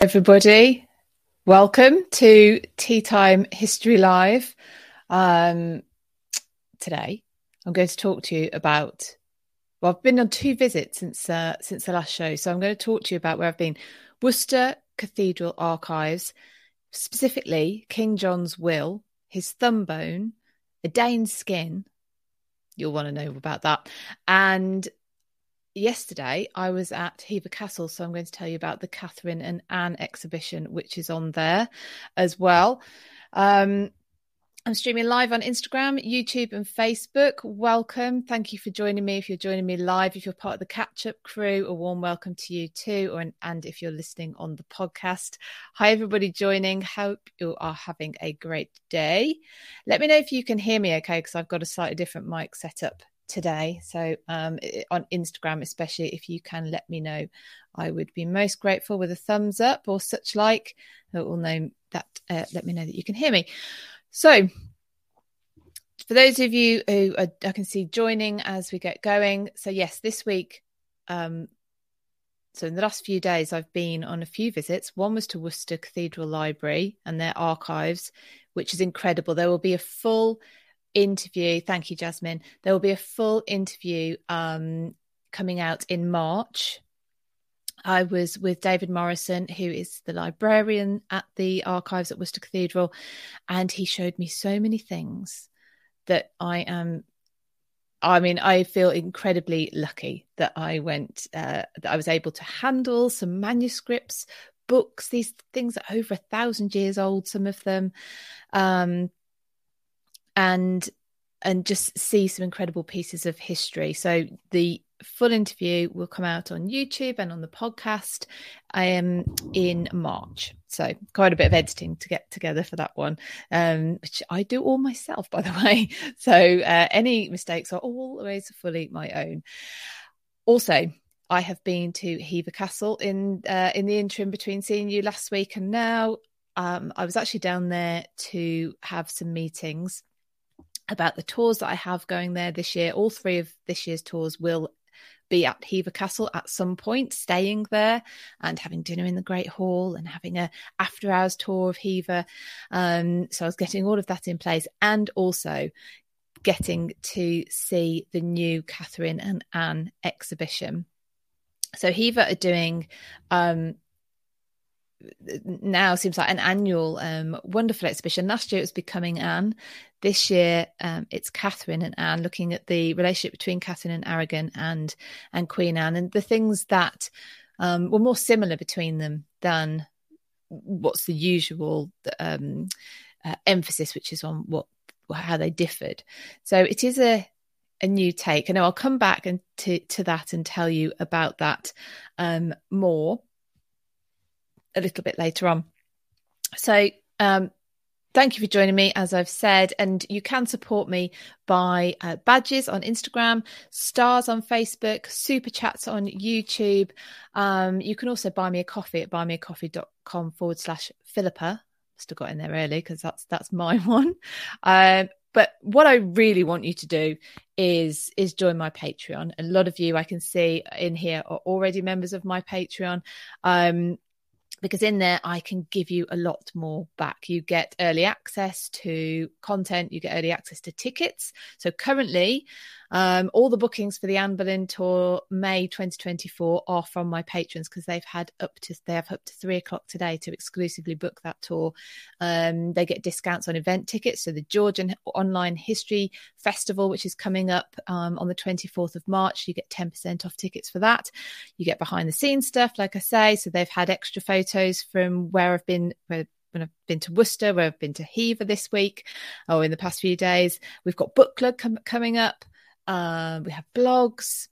everybody. Welcome to Tea Time History Live. Um, today, I'm going to talk to you about. Well, I've been on two visits since uh, since the last show, so I'm going to talk to you about where I've been. Worcester Cathedral Archives, specifically King John's will, his thumb bone, a Dane's skin. You'll want to know about that, and yesterday I was at Hever Castle, so I'm going to tell you about the Catherine and Anne exhibition, which is on there as well. Um, I'm streaming live on Instagram, YouTube, and Facebook. Welcome. Thank you for joining me. If you're joining me live, if you're part of the catch up crew, a warm welcome to you too. Or, and if you're listening on the podcast, hi, everybody joining. Hope you are having a great day. Let me know if you can hear me okay, because I've got a slightly different mic set up today. So um, on Instagram, especially if you can let me know, I would be most grateful with a thumbs up or such like. That will know that. Uh, let me know that you can hear me. So. For those of you who are, I can see joining as we get going, so yes, this week um, so in the last few days i've been on a few visits one was to worcester cathedral library and their archives which is incredible there will be a full interview. Thank you, Jasmine. There will be a full interview um, coming out in March. I was with David Morrison, who is the librarian at the archives at Worcester Cathedral, and he showed me so many things that I am. I mean, I feel incredibly lucky that I went, uh, that I was able to handle some manuscripts, books, these things are over a thousand years old, some of them. Um, and and just see some incredible pieces of history. So the full interview will come out on YouTube and on the podcast am in March. So quite a bit of editing to get together for that one, um, which I do all myself, by the way. So uh, any mistakes are always fully my own. Also, I have been to Hever Castle in uh, in the interim between seeing you last week and now. Um, I was actually down there to have some meetings about the tours that I have going there this year. All three of this year's tours will be at Hever Castle at some point, staying there and having dinner in the Great Hall and having a after hours tour of Hever. Um, so I was getting all of that in place and also getting to see the new Catherine and Anne exhibition. So Hever are doing um, now seems like an annual um, wonderful exhibition. Last year it was Becoming Anne. This year um, it's Catherine and Anne, looking at the relationship between Catherine and Aragon and and Queen Anne, and the things that um, were more similar between them than what's the usual um, uh, emphasis, which is on what how they differed. So it is a a new take. I know I'll come back and to to that and tell you about that um, more a little bit later on. So, um, thank you for joining me, as I've said. And you can support me by uh, badges on Instagram, stars on Facebook, super chats on YouTube. Um, you can also buy me a coffee at buymeacoffee.com forward slash Philippa. Still got in there early because that's that's my one. Um, but what I really want you to do is is join my Patreon. A lot of you I can see in here are already members of my Patreon. Um, because in there I can give you a lot more back. You get early access to content, you get early access to tickets. So currently, um, all the bookings for the Anne Boleyn tour May 2024 are from my patrons because they've had up to they have up to three o'clock today to exclusively book that tour. Um, they get discounts on event tickets. So the Georgian Online History Festival, which is coming up um, on the 24th of March, you get 10% off tickets for that. You get behind the scenes stuff, like I say. So they've had extra photos from where I've been. Where, when I've been to Worcester, where I've been to Hever this week, or in the past few days. We've got book club com- coming up. Um, we have blogs.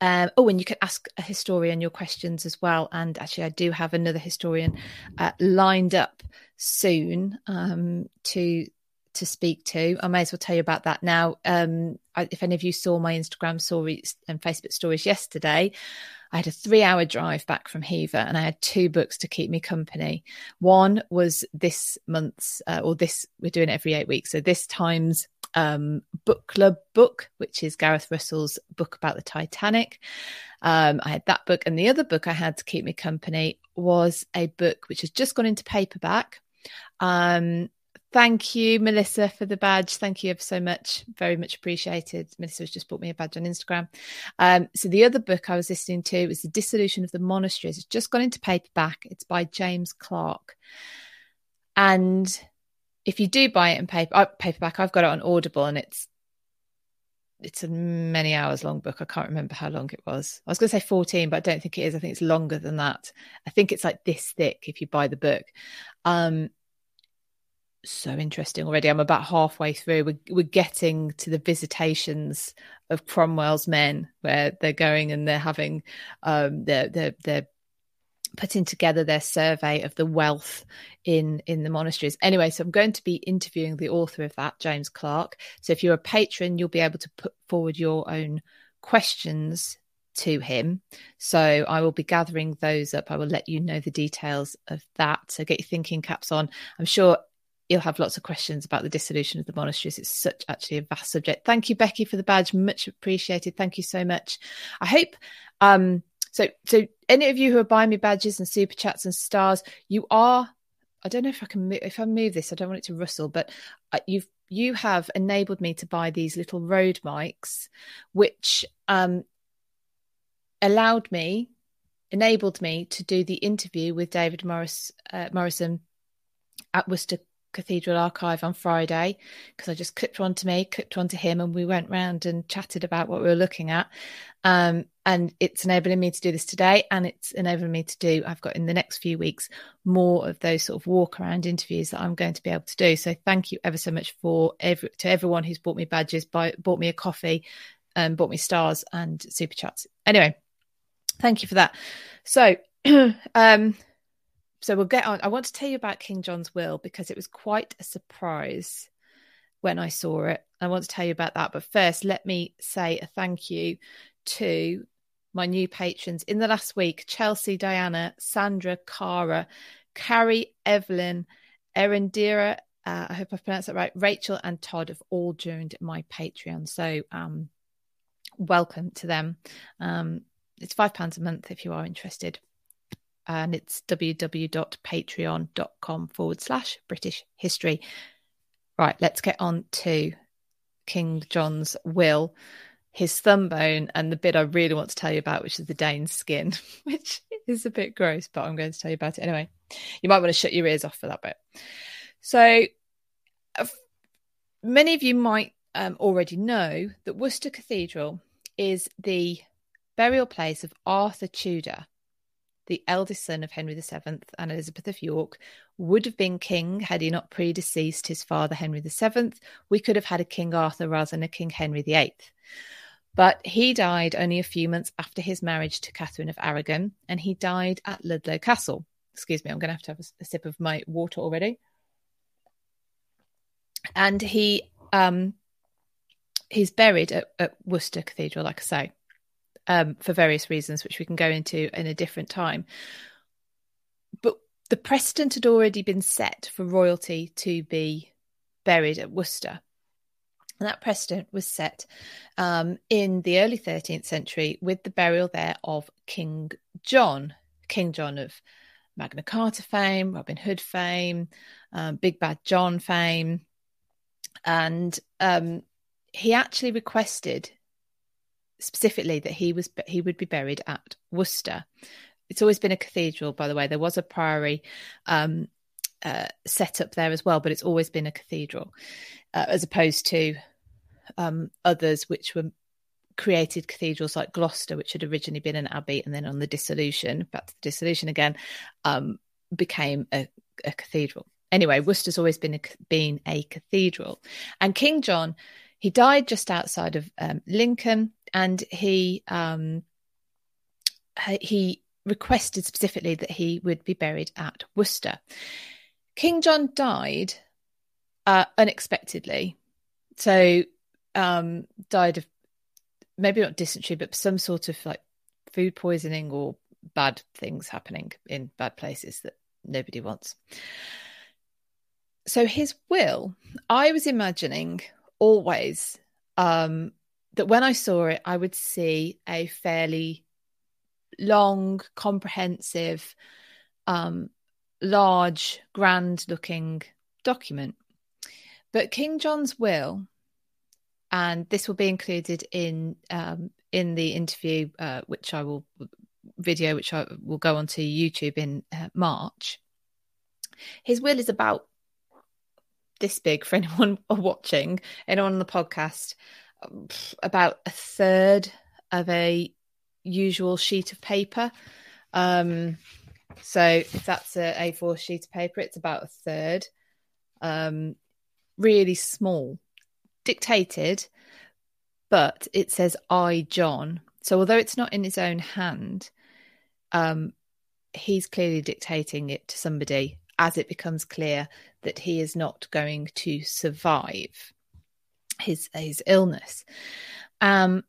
Um, oh, and you can ask a historian your questions as well. And actually, I do have another historian uh, lined up soon um, to to speak to. I may as well tell you about that now. Um, I, if any of you saw my Instagram stories and Facebook stories yesterday, I had a three hour drive back from Hever and I had two books to keep me company. One was this month's, uh, or this, we're doing it every eight weeks. So this time's um, book club book, which is Gareth Russell's book about the Titanic. Um, I had that book, and the other book I had to keep me company was a book which has just gone into paperback. Um, thank you, Melissa, for the badge. Thank you ever so much. Very much appreciated. Melissa has just bought me a badge on Instagram. Um, so the other book I was listening to was The Dissolution of the Monasteries. It's just gone into paperback. It's by James Clark. And if you do buy it in paper, uh, paperback, I've got it on Audible, and it's it's a many hours long book. I can't remember how long it was. I was going to say 14, but I don't think it is. I think it's longer than that. I think it's like this thick if you buy the book. Um, so interesting already. I'm about halfway through. We're, we're getting to the visitations of Cromwell's men, where they're going and they're having um, they're they're they're putting together their survey of the wealth in in the monasteries anyway so i'm going to be interviewing the author of that james clark so if you're a patron you'll be able to put forward your own questions to him so i will be gathering those up i will let you know the details of that so get your thinking caps on i'm sure you'll have lots of questions about the dissolution of the monasteries. It's such actually a vast subject. Thank you, Becky, for the badge. Much appreciated. Thank you so much. I hope um, so, so any of you who are buying me badges and super chats and stars, you are. I don't know if I can move, if I move this. I don't want it to rustle, but uh, you've you have enabled me to buy these little Rode mics, which um, allowed me, enabled me to do the interview with David Morris uh, Morrison at Worcester Cathedral Archive on Friday because I just clipped one to me, clipped one to him, and we went round and chatted about what we were looking at. Um, and it's enabling me to do this today, and it's enabling me to do. I've got in the next few weeks more of those sort of walk around interviews that I'm going to be able to do. So thank you ever so much for every to everyone who's bought me badges, buy, bought me a coffee, and um, bought me stars and super chats. Anyway, thank you for that. So. um so we'll get on. I want to tell you about King John's will because it was quite a surprise when I saw it. I want to tell you about that. But first, let me say a thank you to my new patrons in the last week Chelsea, Diana, Sandra, Cara, Carrie, Evelyn, Erendira. Uh, I hope I've pronounced that right. Rachel and Todd have all joined my Patreon. So, um, welcome to them. Um, it's £5 a month if you are interested and it's www.patreon.com forward slash British history. Right, let's get on to King John's will, his thumb bone, and the bit I really want to tell you about, which is the Dane's skin, which is a bit gross, but I'm going to tell you about it anyway. You might want to shut your ears off for that bit. So, uh, many of you might um, already know that Worcester Cathedral is the burial place of Arthur Tudor, the eldest son of Henry VII and Elizabeth of York, would have been king had he not predeceased his father Henry VII. We could have had a King Arthur rather than a King Henry VIII. But he died only a few months after his marriage to Catherine of Aragon, and he died at Ludlow Castle. Excuse me, I'm going to have to have a, a sip of my water already. And he um, he's buried at, at Worcester Cathedral, like I say um, for various reasons, which we can go into in a different time. But the precedent had already been set for royalty to be buried at Worcester. And that precedent was set um, in the early 13th century with the burial there of King John, King John of Magna Carta fame, Robin Hood fame, um, Big Bad John fame. And um, he actually requested specifically that he was he would be buried at Worcester. It's always been a cathedral, by the way. There was a priory um, uh, set up there as well, but it's always been a cathedral, uh, as opposed to um, others which were created cathedrals like Gloucester, which had originally been an abbey, and then on the dissolution, back to the dissolution again, um, became a, a cathedral. Anyway, Worcester's always been a, been a cathedral, and King John he died just outside of um, Lincoln, and he um, he requested specifically that he would be buried at Worcester. King John died uh, unexpectedly, so um, died of maybe not dysentery, but some sort of like food poisoning or bad things happening in bad places that nobody wants. So his will, I was imagining always um, that when I saw it, I would see a fairly long, comprehensive, um, large, grand looking document. But King John's will, and this will be included in um, in the interview, uh, which I will video, which I will go onto YouTube in uh, March. His will is about this big for anyone watching, anyone on the podcast, about a third of a usual sheet of paper. Um, so if that's a A4 sheet of paper, it's about a third. Um, really small, dictated, but it says I, John. So although it's not in his own hand, um, he's clearly dictating it to somebody as it becomes clear that he is not going to survive his his illness. Um,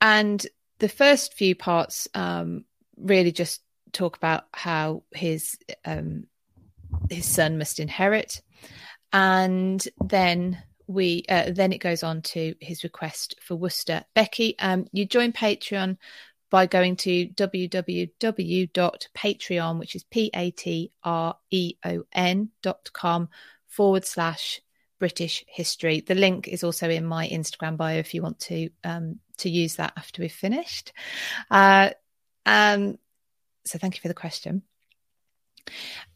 and the first few parts um, really just talk about how his um, his son must inherit, and then we uh, then it goes on to his request for Worcester. Becky, um, you join Patreon by going to www.patreon, which is p a t r e o n dot com forward slash British history. The link is also in my Instagram bio if you want to um, to use that after we've finished. Uh, um, so thank you for the question.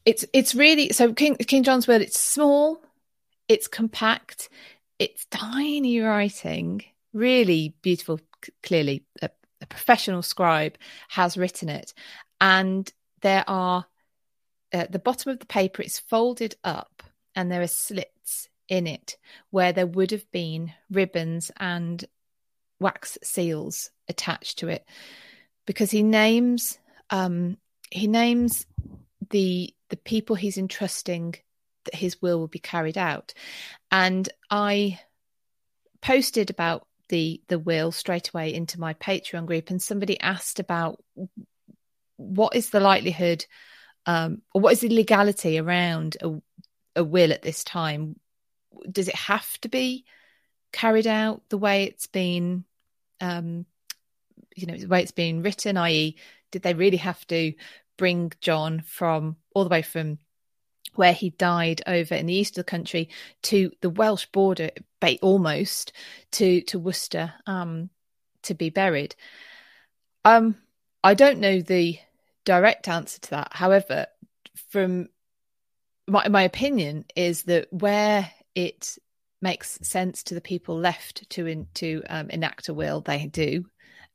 It's it's really so King King John's Will. It's small, it's compact, it's tiny writing, really beautiful. Clearly, a, a professional scribe has written it, and there are at the bottom of the paper. It's folded up, and there are slits in it where there would have been ribbons and wax seals attached to it. Because he names um, he names the the people he's entrusting that his will will be carried out. And i posted about the the will straight away into my patreon group and somebody asked about what is the likelihood um, or what is the legality around a, a will at this time does it have to be carried out the way it's been um you know the way it's been written i.e did they really have to bring john from all the way from where he died over in the east of the country to the welsh border almost to to worcester um to be buried? Um i don't know the direct answer to that. However from my, my opinion is that where it makes sense to the people left to in, to um, enact a will, they do,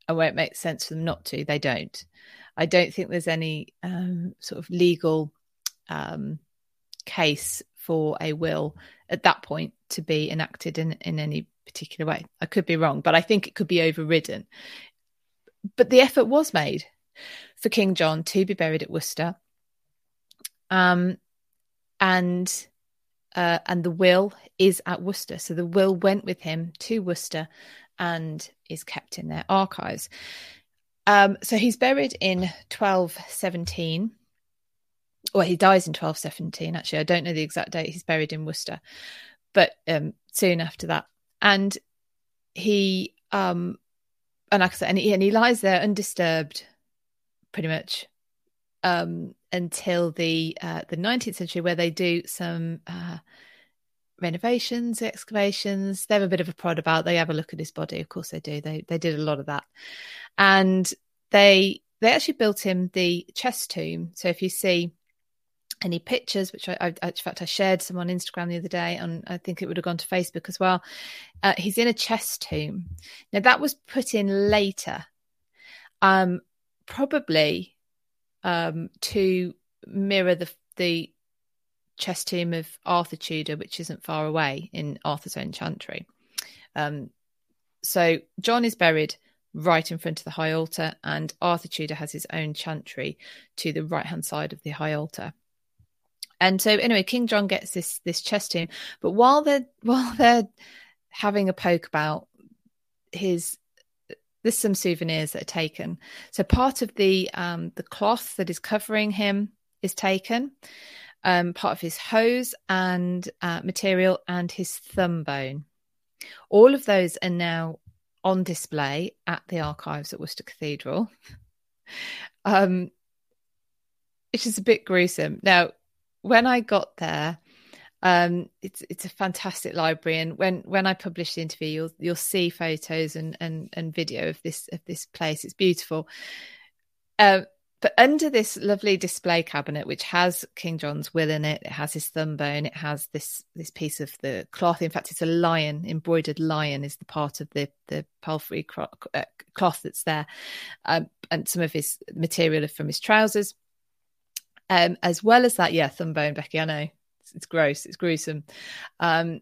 and where it makes sense for them not to, they don't. I don't think there's any um, sort of legal um, case for a will at that point to be enacted in, in any particular way. I could be wrong, but I think it could be overridden. But the effort was made for King John to be buried at Worcester. Um, and uh, and the will is at Worcester. So the will went with him to Worcester and is kept in their archives. Um, so he's buried in 1217. Well, he dies in 1217, actually. I don't know the exact date he's buried in Worcester, but um, soon after that. And he, um, and like I said, and he, and he lies there undisturbed pretty much um, until the uh, the 19th century, where they do some uh, renovations, excavations. They have a bit of a prod about. They have a look at his body. Of course, they do. They they did a lot of that, and they they actually built him the chest tomb. So if you see any pictures, which I, I, in fact I shared some on Instagram the other day, and I think it would have gone to Facebook as well. Uh, he's in a chest tomb. Now that was put in later, um, probably um, to mirror the the chest tomb of Arthur Tudor, which isn't far away in Arthur's own chantry. Um, so John is buried right in front of the high altar, and Arthur Tudor has his own chantry to the right hand side of the high altar. And so, anyway, King John gets this this chest tomb, but while they're while they're having a poke about his there's some souvenirs that are taken. So part of the um, the cloth that is covering him is taken, um, part of his hose and uh, material, and his thumb bone. All of those are now on display at the archives at Worcester Cathedral, um, which is a bit gruesome. Now, when I got there, um, it's it's a fantastic library, and when when I publish the interview, you'll you'll see photos and and and video of this of this place. It's beautiful. Uh, but under this lovely display cabinet, which has King John's will in it, it has his thumb bone, it has this this piece of the cloth. In fact, it's a lion, embroidered lion, is the part of the the palfrey uh, cloth that's there, um, and some of his material from his trousers. Um, as well as that, yeah, thumb bone, Becky, I know it's, gross, it's gruesome. Um,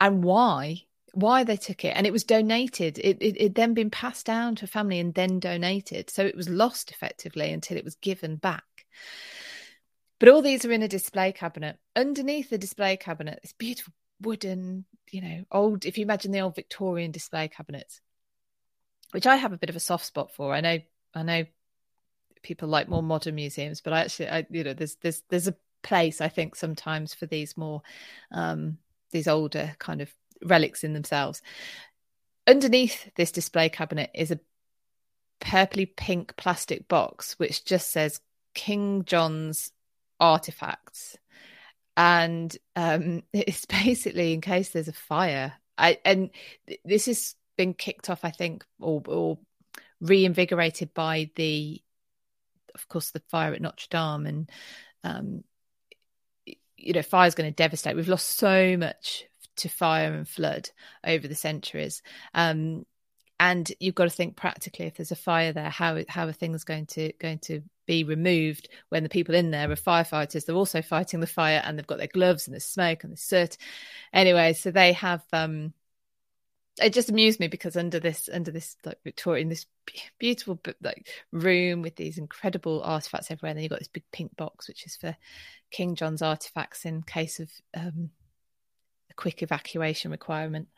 and why? why they took it and it was donated it, it it then been passed down to a family and then donated so it was lost effectively until it was given back but all these are in a display cabinet underneath the display cabinet this beautiful wooden you know old if you imagine the old victorian display cabinets which i have a bit of a soft spot for i know i know people like more modern museums but i actually i you know there's there's there's a place i think sometimes for these more um these older kind of relics in themselves. Underneath this display cabinet is a purpley pink plastic box which just says King John's artifacts. And um, it's basically in case there's a fire. I, and this has been kicked off, I think, or, or reinvigorated by the, of course, the fire at Notre Dame. And, um, you know, fire is going to devastate. We've lost so much to fire and flood over the centuries. Um, and you've got to think practically if there's a fire there, how how are things going to going to be removed when the people in there are firefighters? They're also fighting the fire and they've got their gloves and the smoke and the soot. Anyway, so they have um, it just amused me because under this under this like Victorian this beautiful like room with these incredible artifacts everywhere, and then you've got this big pink box which is for King John's artifacts in case of um, a quick evacuation requirement.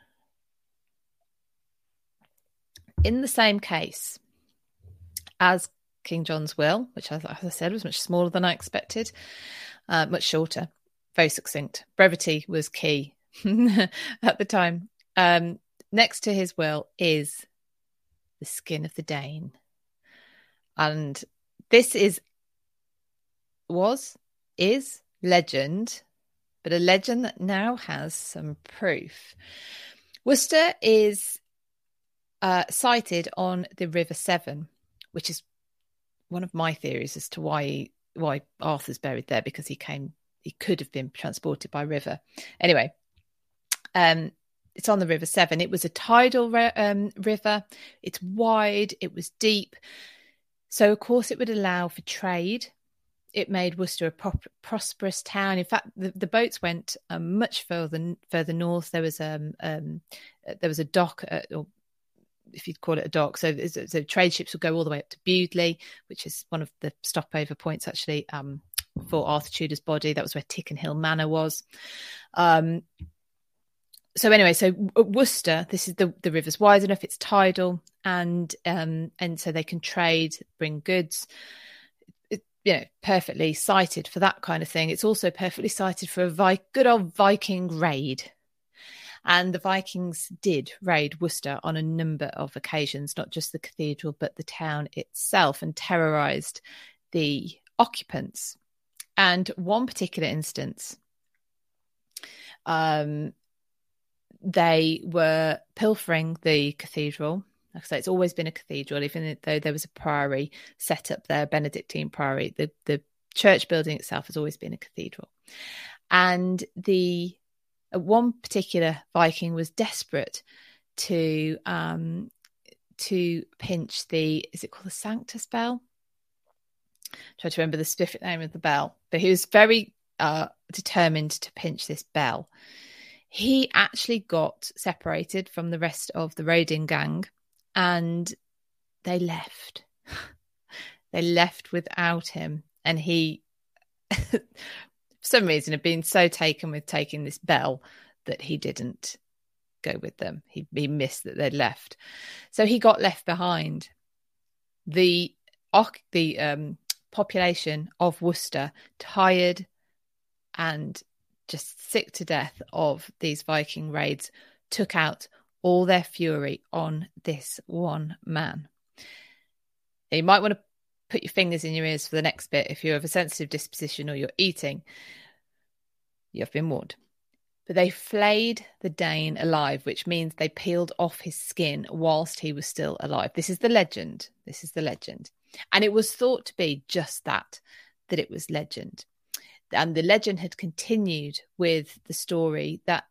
In the same case as King John's will, which, as I said, was much smaller than I expected, uh, much shorter, very succinct. Brevity was key at the time. Um, next to his will is the skin of the Dane. And this is, was, is legend but a legend that now has some proof. Worcester is uh, sited on the River Severn, which is one of my theories as to why why Arthur's buried there because he came he could have been transported by river. Anyway, um, it's on the River Severn. It was a tidal um, river. It's wide. It was deep. So of course it would allow for trade it made Worcester a pro- prosperous town. In fact, the, the boats went um, much further further north. There was um, um there was a dock, at, or if you'd call it a dock. So, so trade ships would go all the way up to Bewdley, which is one of the stopover points actually um, for Arthur Tudor's body. That was where Tickenhill Manor was. Um, so anyway, so Worcester, this is the the river's wide enough, it's tidal, and um, and so they can trade, bring goods you know, perfectly sited for that kind of thing. It's also perfectly sited for a Vi- good old Viking raid. And the Vikings did raid Worcester on a number of occasions, not just the cathedral, but the town itself, and terrorized the occupants. And one particular instance, um, they were pilfering the cathedral like I say, it's always been a cathedral, even though there was a priory set up there, Benedictine priory. The the church building itself has always been a cathedral. And the one particular Viking was desperate to um to pinch the is it called the Sanctus bell? Try to remember the specific name of the bell, but he was very uh, determined to pinch this bell. He actually got separated from the rest of the raiding gang and they left. they left without him, and he, for some reason, had been so taken with taking this bell that he didn't go with them. He, he missed that they'd left, so he got left behind. The the um, population of Worcester, tired and just sick to death of these Viking raids, took out all their fury on this one man. You might want to put your fingers in your ears for the next bit if you're of a sensitive disposition or you're eating. You have been warned. But they flayed the Dane alive, which means they peeled off his skin whilst he was still alive. This is the legend. This is the legend. And it was thought to be just that, that it was legend. And the legend had continued with the story that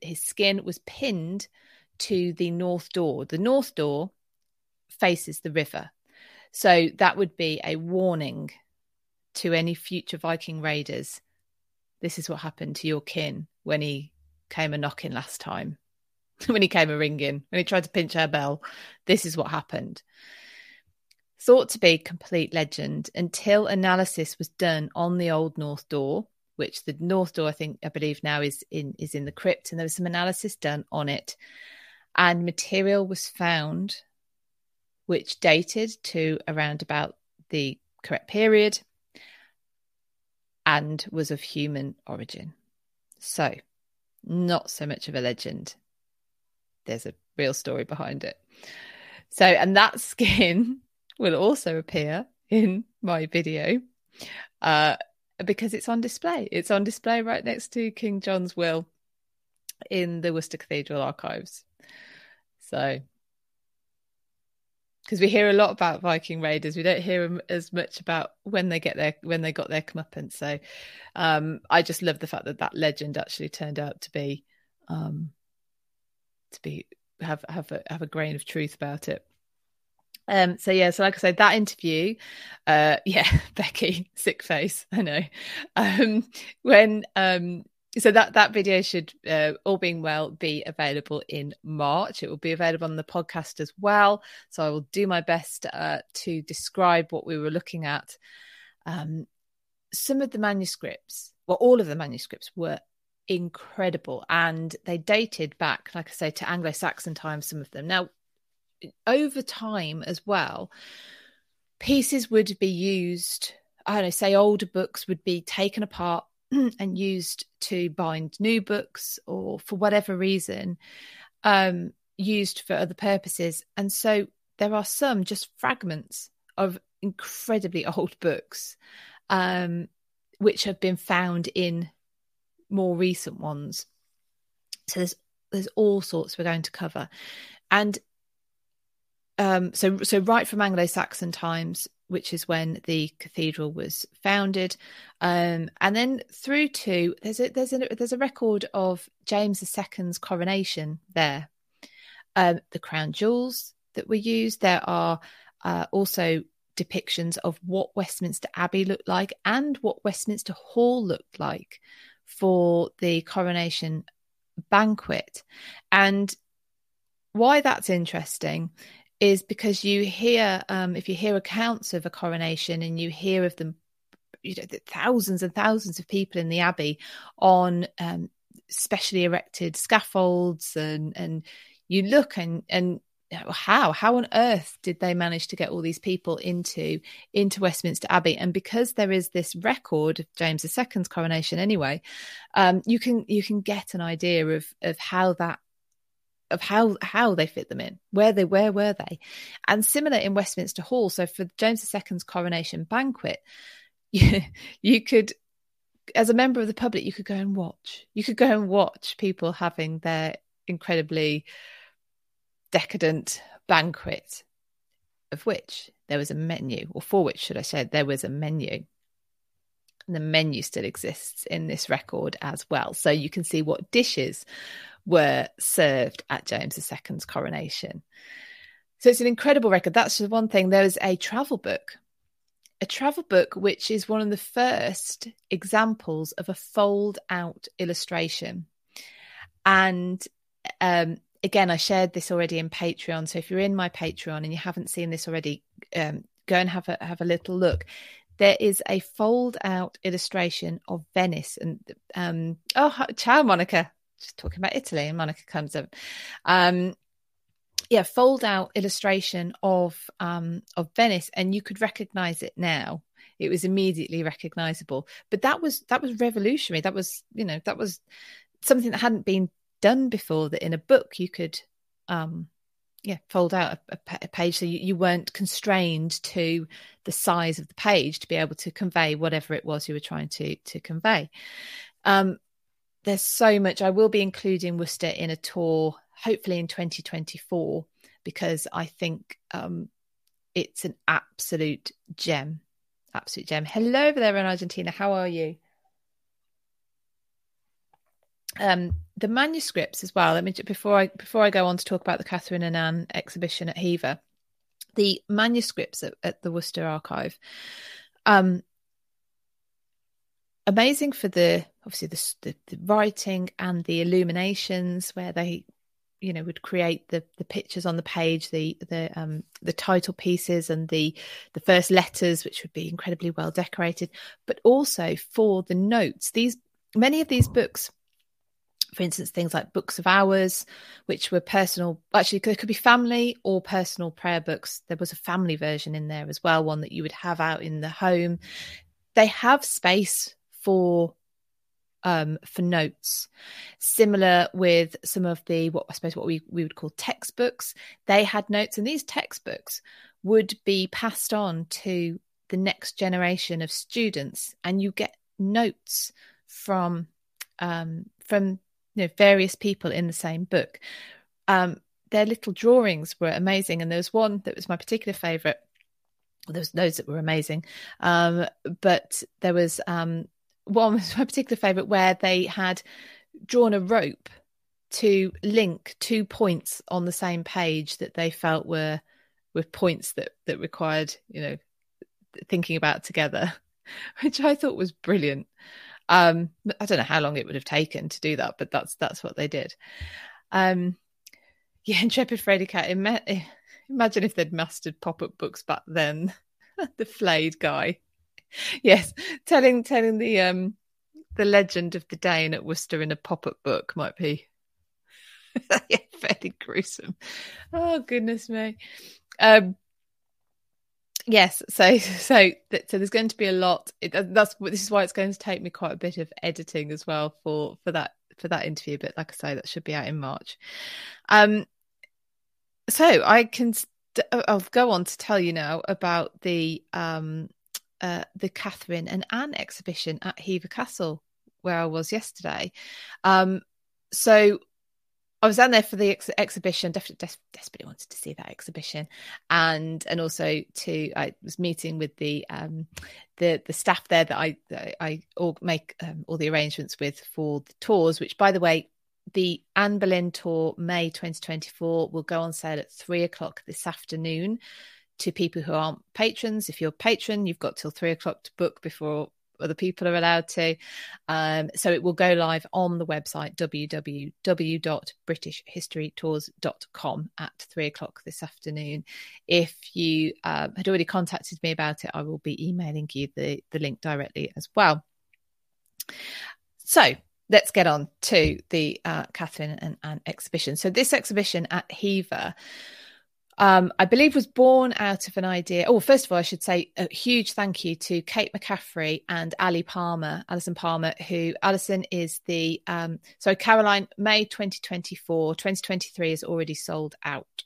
his skin was pinned to the north door. The north door faces the river. So that would be a warning to any future Viking raiders. This is what happened to your kin when he came a knocking last time, when he came a ringing, when he tried to pinch her bell. This is what happened. Thought to be complete legend until analysis was done on the old north door, which the north door, I think, I believe now is in is in the crypt, and there was some analysis done on it, and material was found which dated to around about the correct period and was of human origin. So, not so much of a legend. There's a real story behind it. So, and that skin will also appear in my video uh, because it's on display. It's on display right next to King John's will in the Worcester Cathedral archives. So, because we hear a lot about Viking raiders, we don't hear as much about when they get their when they got their comeuppance. So, um, I just love the fact that that legend actually turned out to be, um, to be have have a, have a grain of truth about it. Um, so yeah, so like I said, that interview, uh, yeah, Becky, sick face, I know. Um, when um, so that that video should, uh, all being well, be available in March. It will be available on the podcast as well. So I will do my best uh, to describe what we were looking at. Um, some of the manuscripts, well, all of the manuscripts were incredible, and they dated back, like I say, to Anglo-Saxon times. Some of them now over time as well, pieces would be used. I don't know, say older books would be taken apart and used to bind new books or for whatever reason, um, used for other purposes. And so there are some just fragments of incredibly old books, um, which have been found in more recent ones. So there's there's all sorts we're going to cover, and um, so so right from Anglo-Saxon times, which is when the cathedral was founded, um, and then through to there's a there's a there's a record of James II's coronation there. Um, the crown jewels that were used. There are uh, also depictions of what Westminster Abbey looked like and what Westminster Hall looked like for the coronation banquet. And why that's interesting is because you hear um, if you hear accounts of a coronation and you hear of them you know thousands and thousands of people in the abbey on um, specially erected scaffolds and and you look and and how how on earth did they manage to get all these people into into Westminster Abbey? And because there is this record of James II's coronation anyway um, you can you can get an idea of of how that of how how they fit them in where they where were they? And similar in westminster hall. So for james ii's coronation banquet you, you could as a member of the public you could go and watch. You could go and watch people having their incredibly decadent banquet of which there was a menu or for which should i say there was a menu. And the menu still exists in this record as well. So you can see what dishes were served at James II's coronation. So it's an incredible record. That's the one thing. There was a travel book, a travel book, which is one of the first examples of a fold out illustration. And um, again, I shared this already in Patreon. So if you're in my Patreon and you haven't seen this already, um, go and have a have a little look. There is a fold out illustration of Venice, and um, oh, ciao, Monica just talking about Italy, and Monica comes up. Um, yeah, fold out illustration of um, of Venice, and you could recognize it now. It was immediately recognizable. But that was that was revolutionary. That was you know that was something that hadn't been done before that in a book you could um, yeah fold out a, a page so you, you, weren't constrained to the size of the page to be able to convey whatever it was you were trying to to convey um, there's so much i will be including worcester in a tour hopefully in 2024 because i think um, it's an absolute gem absolute gem hello over there in argentina how are you um, the manuscripts as well. Let me before I before I go on to talk about the Catherine and Anne exhibition at Hever, the manuscripts at, at the Worcester Archive. Um, amazing for the obviously the, the, the writing and the illuminations where they you know would create the the pictures on the page the the um the title pieces and the the first letters which would be incredibly well decorated but also for the notes these many of these books for instance, things like books of hours, which were personal. Actually, there could be family or personal prayer books. There was a family version in there as well, one that you would have out in the home. They have space for um, for notes. Similar with some of the what I suppose what we, we would call textbooks. They had notes, and these textbooks would be passed on to the next generation of students, and you get notes from um, from you know various people in the same book. Um, their little drawings were amazing, and there was one that was my particular favourite. There was loads that were amazing, um, but there was um, one was my particular favourite where they had drawn a rope to link two points on the same page that they felt were were points that that required you know thinking about together, which I thought was brilliant. Um, I don't know how long it would have taken to do that, but that's that's what they did. Um, yeah, Intrepid Freddy Cat. Imagine if they'd mastered pop-up books back then. the flayed guy. Yes, telling telling the um the legend of the Dane at Worcester in a pop-up book might be yeah, fairly gruesome. Oh goodness me. Um yes so so so there's going to be a lot it, that's this is why it's going to take me quite a bit of editing as well for for that for that interview but like i say that should be out in march um so i can st- i'll go on to tell you now about the um uh the catherine and anne exhibition at hever castle where i was yesterday um so I was down there for the ex- exhibition. Definitely, des- desperately wanted to see that exhibition, and and also to I was meeting with the um, the the staff there that I that I all make um, all the arrangements with for the tours. Which, by the way, the Anne Boleyn tour May 2024 will go on sale at three o'clock this afternoon to people who aren't patrons. If you're a patron, you've got till three o'clock to book before other people are allowed to. Um, so it will go live on the website www.britishhistorytours.com at three o'clock this afternoon. If you um, had already contacted me about it, I will be emailing you the, the link directly as well. So let's get on to the uh, Catherine and Anne exhibition. So this exhibition at Hever um, I believe was born out of an idea. Oh, first of all, I should say a huge thank you to Kate McCaffrey and Ali Palmer, Alison Palmer, who Alison is the, um, so Caroline, May 2024, 2023 is already sold out.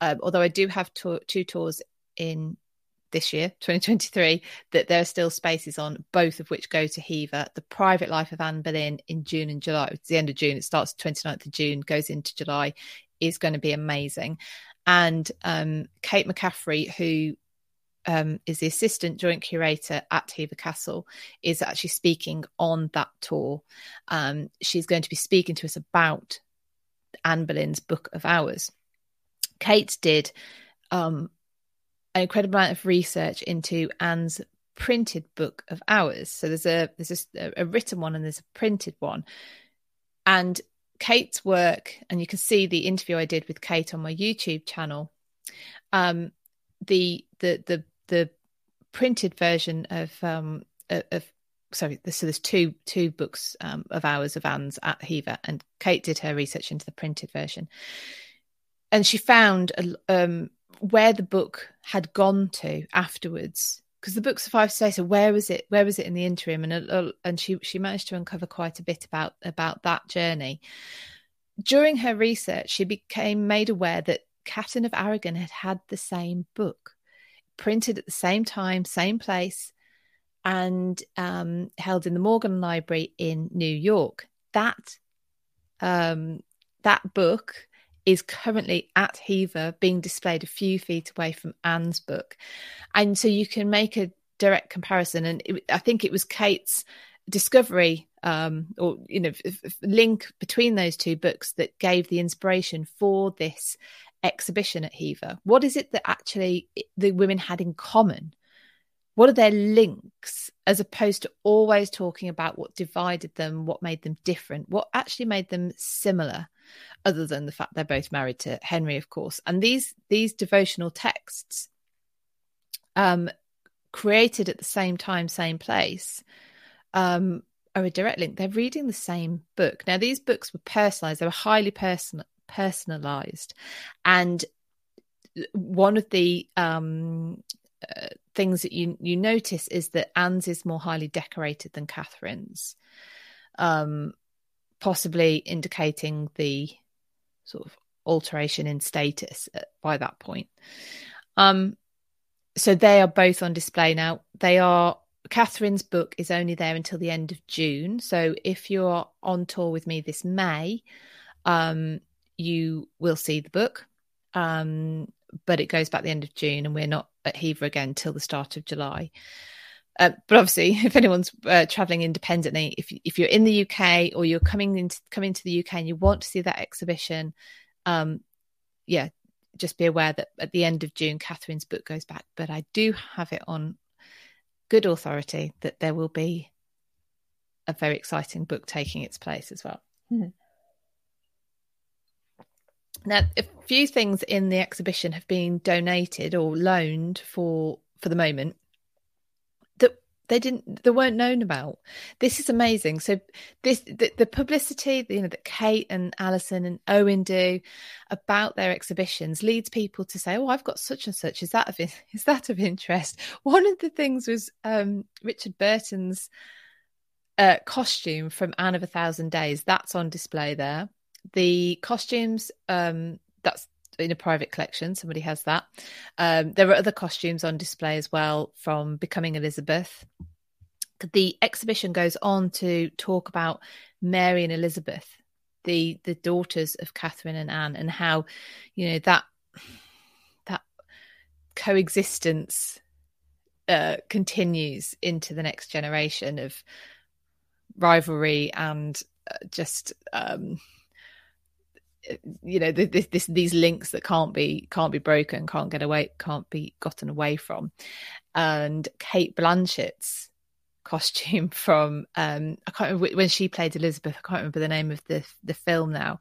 Um, although I do have to- two tours in this year, 2023, that there are still spaces on, both of which go to Hever. The Private Life of Anne Boleyn in June and July. It's the end of June. It starts 29th of June, goes into July, is going to be amazing and um, Kate McCaffrey, who um, is the assistant joint curator at Hever Castle, is actually speaking on that tour. Um, she's going to be speaking to us about Anne Boleyn's Book of Hours. Kate did um, an incredible amount of research into Anne's printed Book of Hours. So there's a there's a, a written one and there's a printed one, and Kate's work, and you can see the interview I did with Kate on my YouTube channel. Um, the the the the printed version of um of sorry, so there's two two books um, of hours of Anne's at Hever, and Kate did her research into the printed version, and she found um, where the book had gone to afterwards because the book survived to say so where was it where was it in the interim and uh, and she she managed to uncover quite a bit about about that journey during her research, she became made aware that Catherine of Aragon had had the same book, printed at the same time, same place, and um, held in the Morgan Library in New York. That um, that book is currently at Hever, being displayed a few feet away from Anne's book, and so you can make a direct comparison. And it, I think it was Kate's discovery um, or you know link between those two books that gave the inspiration for this exhibition at Hever. What is it that actually the women had in common? What are their links as opposed to always talking about what divided them, what made them different, what actually made them similar, other than the fact they're both married to Henry, of course. And these these devotional texts, um, created at the same time, same place, um, are a direct link. They're reading the same book. Now, these books were personalized, they were highly personal personalized and one of the um, uh, things that you you notice is that Anne's is more highly decorated than Catherine's, um, possibly indicating the sort of alteration in status by that point. Um, so they are both on display now. They are Catherine's book is only there until the end of June. So if you're on tour with me this May, um, you will see the book. Um, but it goes back the end of June, and we're not at Hever again till the start of July. Uh, but obviously, if anyone's uh, traveling independently, if if you're in the UK or you're coming into coming to the UK and you want to see that exhibition, um, yeah, just be aware that at the end of June, Catherine's book goes back. But I do have it on good authority that there will be a very exciting book taking its place as well. Mm-hmm. Now, a few things in the exhibition have been donated or loaned for for the moment they didn't they weren't known about. This is amazing. So this the, the publicity you know that Kate and Alison and Owen do about their exhibitions leads people to say, "Oh, I've got such and such. Is that of is that of interest?" One of the things was um, Richard Burton's uh, costume from Anne of a Thousand Days. That's on display there the costumes um that's in a private collection somebody has that. Um there are other costumes on display as well from becoming elizabeth. The exhibition goes on to talk about mary and elizabeth the the daughters of catherine and anne and how you know that that coexistence uh, continues into the next generation of rivalry and uh, just um, you know this, this, these links that can't be can't be broken can't get away can't be gotten away from. And Cate Blanchett's costume from um i can't remember when she played elizabeth i can't remember the name of the the film now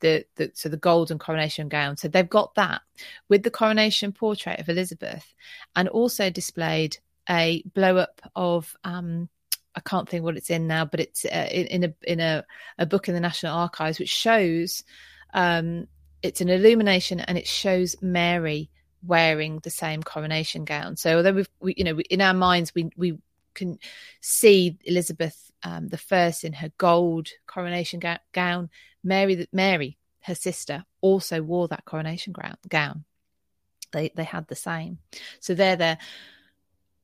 the, the so the golden coronation gown. So they've got that with the coronation portrait of elizabeth and also displayed a blow up of um I can't think what it's in now, but it's uh, in, in, a in a, a book in the National Archives which shows um, it's an illumination and it shows Mary wearing the same coronation gown. So although we've, we, you know, in our minds, we, we can see Elizabeth um, the first in her gold coronation ga- gown. Mary, Mary, her sister, also wore that coronation gown. gown. They they had the same. So they're there.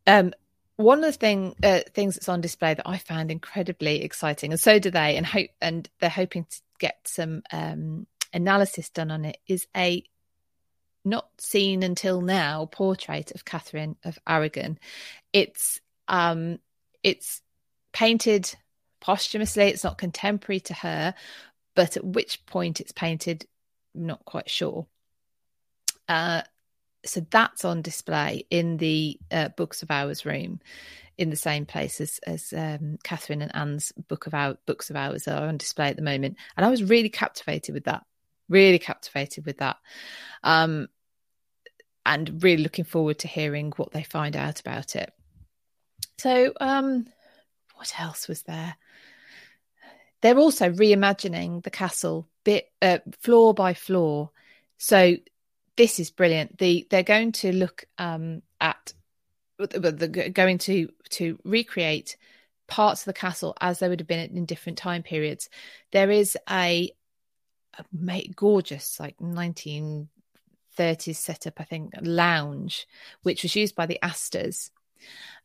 Um, one of the thing uh, things that's on display that I found incredibly exciting, and so do they, and hope and they're hoping to get some um, analysis done on it is a not seen until now portrait of Catherine of Aragon. It's um it's painted posthumously, it's not contemporary to her, but at which point it's painted, not quite sure. Uh, so that's on display in the uh, Books of Hours room in the same place as, as um, Catherine and Anne's book of Hour, Books of Hours are on display at the moment. And I was really captivated with that really captivated with that. Um, and really looking forward to hearing what they find out about it. So, um, what else was there? They're also reimagining the castle bit uh, floor by floor. So this is brilliant. The they're going to look um, at they're going to to recreate parts of the castle as they would have been in different time periods. There is a gorgeous, like 1930s setup, I think, lounge, which was used by the Astors,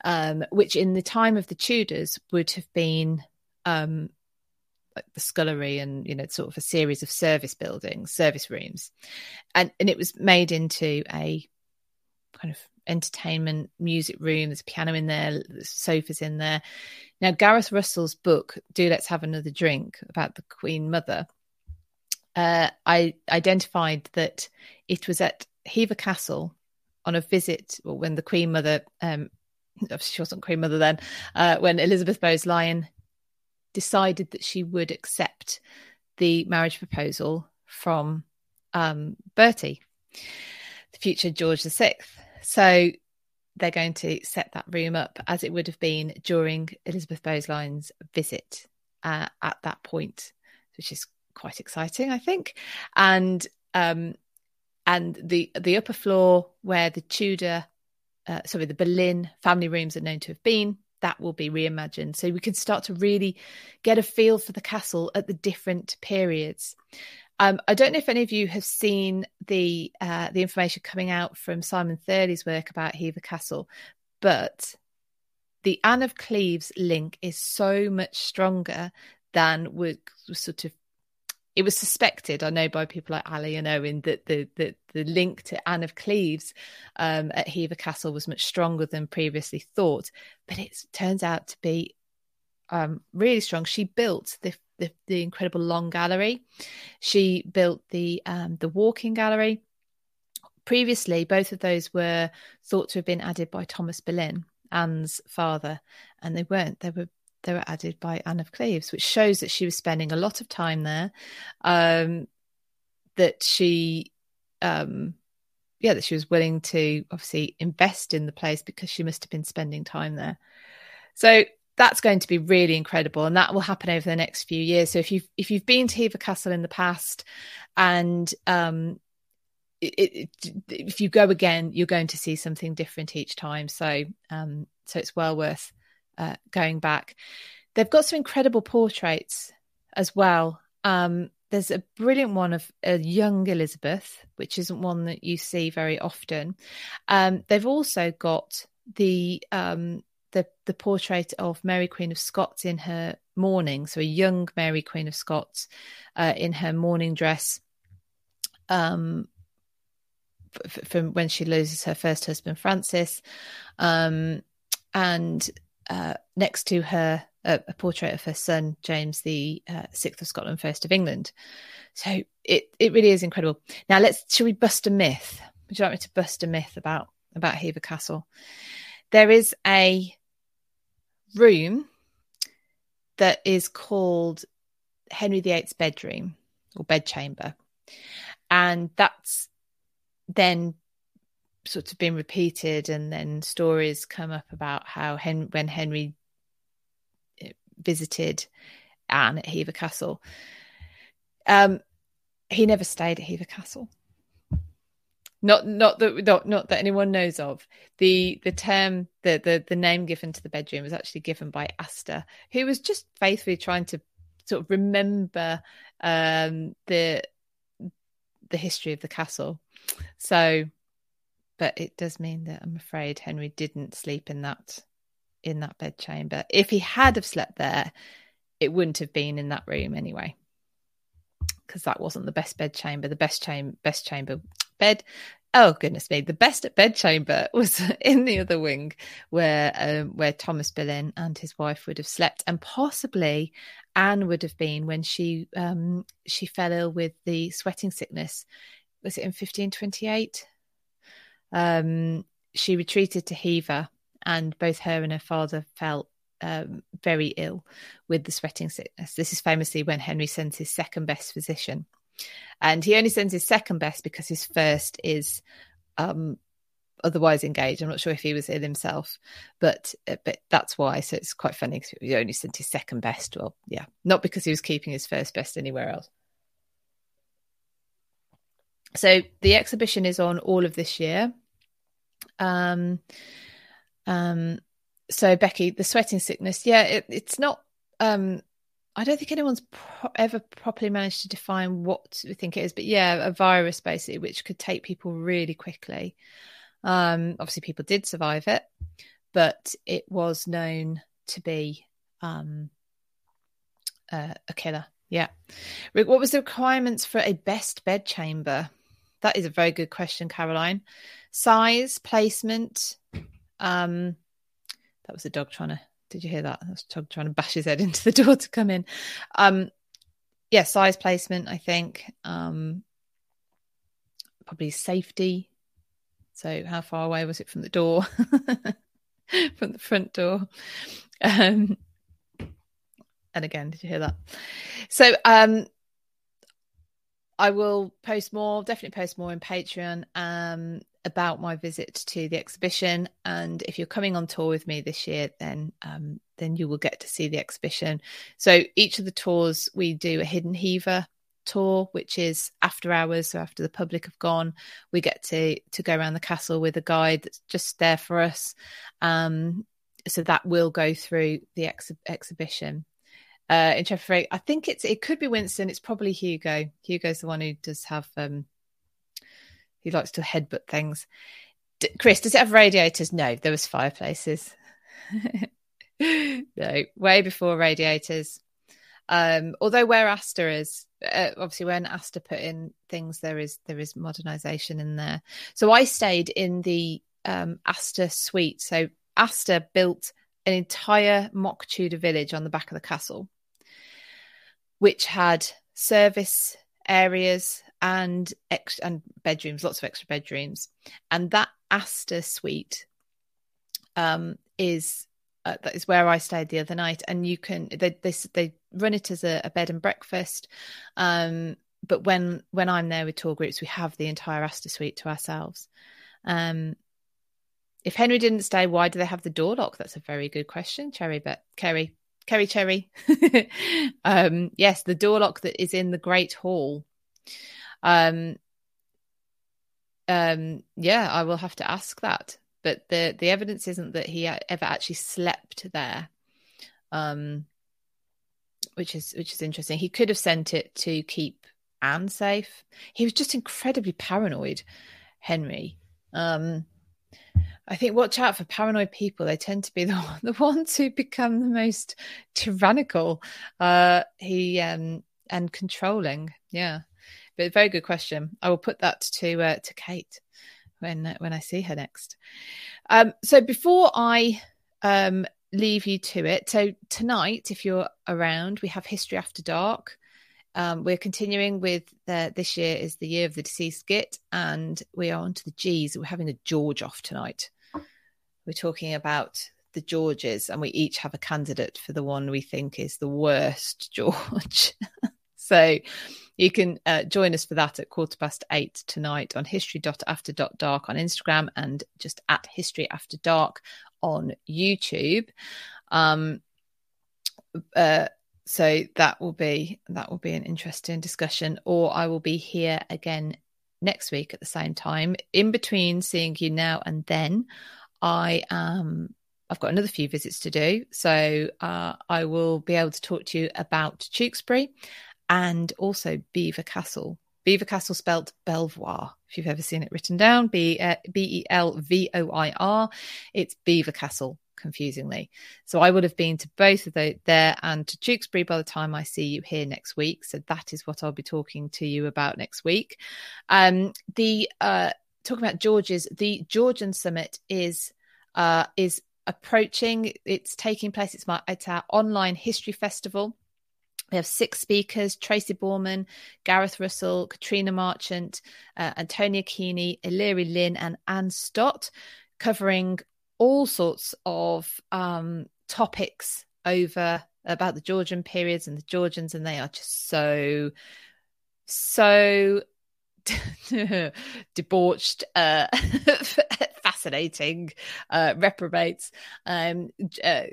um, which in the time of the Tudors would have been um, like the scullery and you know sort of a series of service buildings service rooms. And and it was made into a kind of entertainment music room. There's a piano in there sofas in there. Now gareth russell's book do let's have another drink about the queen mother uh, i identified that it was at hever castle on a visit well, when the queen mother um she wasn't queen mother then uh, when elizabeth bowes-lyon decided that she would accept the marriage proposal from um, Bertie, the future George VI. So they're going to set that room up as it would have been during Elizabeth Bowes-Lyon's visit uh, at that point, which is quite exciting, I think. And um, and the the upper floor where the Tudor, uh, sorry, the Boleyn family rooms are known to have been that will be reimagined. So we can start to really get a feel for the castle at the different periods. Um, I don't know if any of you have seen the uh, the information coming out from Simon Thurley's work about Hever Castle, but the Anne of Cleves link is so much stronger than was sort of it was suspected, I know, by people like Ali and Owen that the the, the link to Anne of Cleves um, at Hever Castle was much stronger than previously thought, but it turns out to be um, really strong. She built the, the, the incredible long gallery. She built the um, the walking gallery. Previously, both of those were thought to have been added by Thomas Boleyn, Anne's father, and they weren't. They were they were added by Anne of Cleves, which shows that she was spending a lot of time there. Um, that she, um, yeah, that she was willing to obviously invest in the place because she must have been spending time there. So that's going to be really incredible, and that will happen over the next few years. So if you've if you've been to Hever Castle in the past, and um, it, it, if you go again, you're going to see something different each time. So um, so it's well worth uh, going back. They've got some incredible portraits as well. Um, there's a brilliant one of a young Elizabeth, which isn't one that you see very often. Um, they've also got the um, the the portrait of Mary Queen of Scots in her mourning, so a young Mary Queen of Scots uh, in her mourning dress. Um, from when she loses her first husband Francis, um, and uh, next to her a, a, portrait of her son James the uh, sixth of Scotland, first of England. So it it really is incredible. Now let's should we bust a myth? Would you like me to bust a myth about about Hever Castle? There is a room that is called Henry VIII's bedroom or bedchamber, and that's then sort of been repeated, and then stories come up about how Hen- when Henry eh, visited Anne at Hever Castle, um, he never stayed at Hever Castle. Not not that not not that anyone knows of. The the term the the the name given to the bedroom was actually given by Astor, who was just faithfully trying to sort of remember um, the the history of the castle. So but it does mean that I'm afraid Henry didn't sleep in that in that bedchamber. If he had have slept there, it wouldn't have been in that room anyway, because that wasn't the best bedchamber. The best chamber, best chamber bed. Oh goodness me! The best bedchamber was in the other wing, where um, where Thomas Boleyn and his wife would have slept, and possibly Anne would have been when she um, she fell ill with the sweating sickness. Was it in 1528? Um, she retreated to Hever, and both her and her father felt um, very ill with the sweating sickness. This is famously when Henry sends his second best physician. And he only sends his second best because his first is um, otherwise engaged. I'm not sure if he was ill himself, but uh, but that's why. So it's quite funny because he only sent his second best. Well, yeah, not because he was keeping his first best anywhere else. So the exhibition is on all of this year. Um, um, so Becky, the sweating sickness, yeah, it, it's not. Um, I don't think anyone's pro- ever properly managed to define what we think it is, but yeah, a virus basically, which could take people really quickly. Um, obviously, people did survive it, but it was known to be um, uh, a killer. Yeah. Rick, what was the requirements for a best bed chamber? That is a very good question, Caroline. Size, placement. Um, that was the dog trying to. Did you hear that? That was dog trying to bash his head into the door to come in. Um, yeah, size, placement. I think. Um, probably safety. So, how far away was it from the door? from the front door. Um, and again, did you hear that? So, um, I will post more, definitely post more in Patreon um, about my visit to the exhibition. And if you're coming on tour with me this year, then um, then you will get to see the exhibition. So each of the tours, we do a hidden Hever tour, which is after hours, so after the public have gone, we get to to go around the castle with a guide that's just there for us. Um, so that will go through the ex- exhibition uh, in Chepperfield. I think it's it could be Winston. It's probably Hugo. Hugo's the one who does have um, he likes to headbutt things. D- Chris, does it have radiators? No, there was fireplaces. no, way before radiators. Um, although where Astor is, uh, obviously when Astor put in things, there is there is modernisation in there. So I stayed in the um, suite. So Astor built an entire mock Tudor village on the back of the castle which had service areas and ex- and bedrooms, lots of extra bedrooms, and that Astor suite um, is uh, that is where I stayed the other night, and you can they they, they run it as a, a bed and breakfast. Um, but when when I'm there with tour groups, we have the entire Astor suite to ourselves. Um, if Henry didn't stay, why do they have the door lock? That's a very good question, Cherry. But Kerry, Kerry Cherry. um, yes, the door lock that is in the Great Hall. Um, um, yeah, I will have to ask that. But the the evidence isn't that he ever actually slept there, um, which is which is interesting. He could have sent it to keep Anne safe. He was just incredibly paranoid, Henry. Um, I think watch out for paranoid people. They tend to be the, the ones who become the most tyrannical. Uh, he um, and controlling. Yeah, but very good question. I will put that to uh, to Kate when uh, when I see her next. Um, so before I um, leave you to it, so tonight, if you're around, we have History After Dark. Um, we're continuing with the, this year is the year of the deceased git, and we are on to the G's. We're having a George off tonight. We're talking about the Georges, and we each have a candidate for the one we think is the worst George. so you can uh, join us for that at quarter past eight tonight on history.after.dark on Instagram and just at history after dark on YouTube. Um, uh, so that will be that will be an interesting discussion or i will be here again next week at the same time in between seeing you now and then I am I've got another few visits to do, so uh, I will be able to talk to you about Tewkesbury and also Beaver Castle. Beaver Castle spelt Belvoir, if you've ever seen it written down, B uh, B E L V O I R. It's Belvoir Castle, confusingly. So I would have been to both of those there and to Tewkesbury by the time I see you here next week. So that is what I'll be talking to you about next week. Um, the uh, talking about George's, the Georgian Summit is uh, is approaching. It's taking place. It's my it's our online history festival. We have six speakers Tracy Borman, Gareth Russell, Katrina Marchant, uh, Antonia Keaney, Illyri Lynn, and Anne Stott, covering all sorts of um, topics over about the Georgian periods and the Georgians, and they are just so, so debauched, uh, fascinating, uh, reprobates. Um, uh,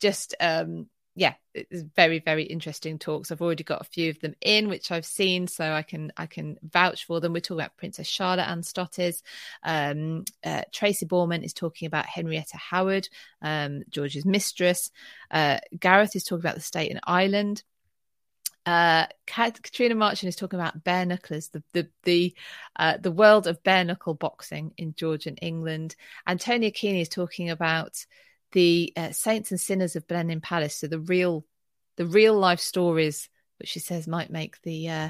just um, yeah, it's very very interesting talks. I've already got a few of them in, which I've seen, so I can I can vouch for them. We're talking about Princess Charlotte Anne Stott is. Um, uh, Tracy Borman is talking about Henrietta Howard, um, George's mistress. Uh, Gareth is talking about the state in island. Uh, Katrina Marchant is talking about bare knucklers, the the the uh, the world of bare knuckle boxing in Georgian England. Antonia Keaney is talking about the uh, saints and sinners of Blenheim Palace, so the real the real life stories, which she says might make the uh,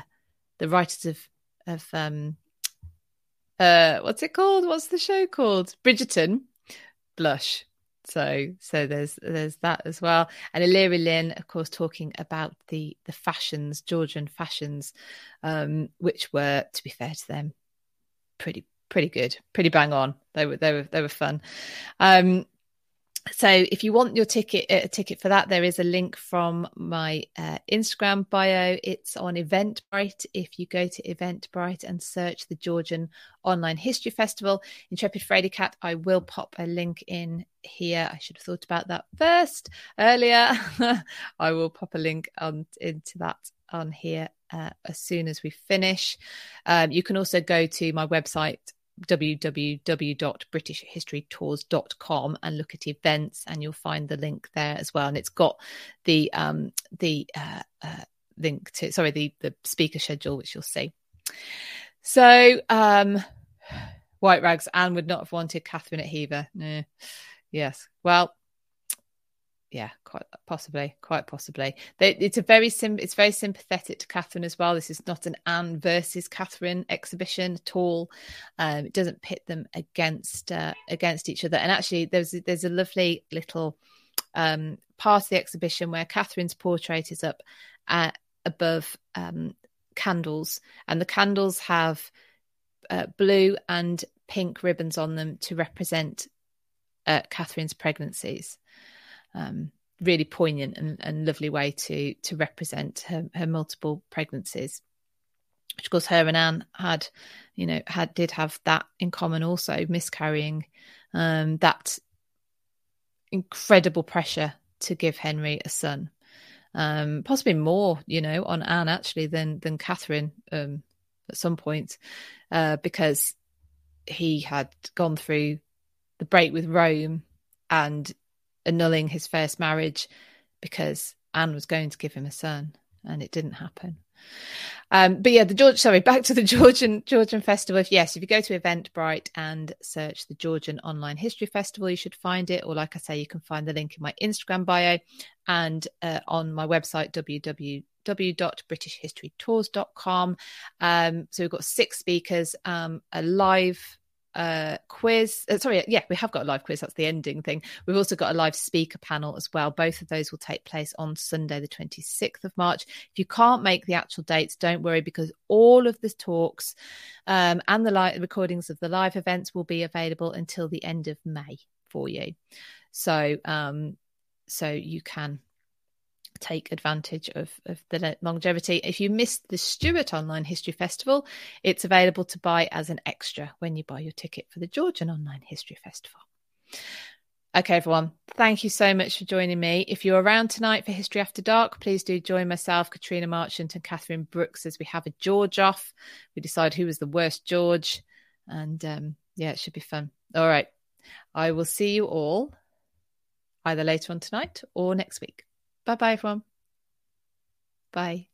the writers of of um uh what's it called? What's the show called? Bridgerton blush. So so there's there's that as well. And Illyria Lynn, of course, talking about the the fashions, Georgian fashions, um, which were, to be fair to them, pretty pretty good, pretty bang on. They were they were they were fun. Um, so if you want your ticket uh, a ticket for that there is a link from my uh, instagram bio. It's on eventbrite. If you go to eventbrite and search the georgian online history festival intrepid fraidy cat i will pop a link in here. I should have thought about that first earlier. I will pop a link on into that on here uh, as soon as we finish. Um, you can also go to my website www.britishhistorytours.com and look at events and you'll find the link there as well. And it's got the um the uh, uh, link to sorry the the speaker schedule which you'll see. So um white rags anne would not have wanted catherine at hever. No. yes. Well yeah, quite possibly, quite possibly. It's a very sim. It's very sympathetic to Catherine as well. This is not an Anne versus Catherine exhibition at all. Um, it doesn't pit them against uh, against each other. And actually, there's there's a lovely little um, part of the exhibition where Catherine's portrait is up at, above um, candles, and the candles have uh, blue and pink ribbons on them to represent uh, Catherine's pregnancies um, really poignant and, and, lovely way to to represent her, her multiple pregnancies which of course her and Anne had, you know, had did have that in common also, miscarrying, um, that incredible pressure to give Henry a son. Um, possibly more, you know, on Anne actually than than Catherine um, at some point, uh, because he had gone through the break with Rome and annulling his first marriage because Anne was going to give him a son, and it didn't happen. Um, but yeah, the George, sorry, back to the Georgian Georgian festival. Yes, if you go to Eventbrite and search the Georgian Online History Festival, you should find it. Or, like I say, you can find the link in my Instagram bio and uh, on my website www www.britishhistorytours.com. Um, so we've got six speakers, um, a live uh, quiz. Uh, sorry, yeah, we have got a live quiz. That's the ending thing. We've also got a live speaker panel as well. Both of those will take place on Sunday, the 26th of March. If you can't make the actual dates, don't worry because all of the talks um, and the live recordings of the live events will be available until the end of May for you. So, um, so you can take advantage of, of the longevity. If you missed the Stuart Online History Festival, it's available to buy as an extra when you buy your ticket for the Georgian Online History Festival. Okay, everyone, thank you so much for joining me. If you're around tonight for History After Dark, please do join myself, Katrina Marchant, and Catherine Brooks as we have a George off. We decide who was the worst George, and um, yeah, it should be fun. All right, I will see you all either later on tonight or next week. Bye bye, everyone. Bye.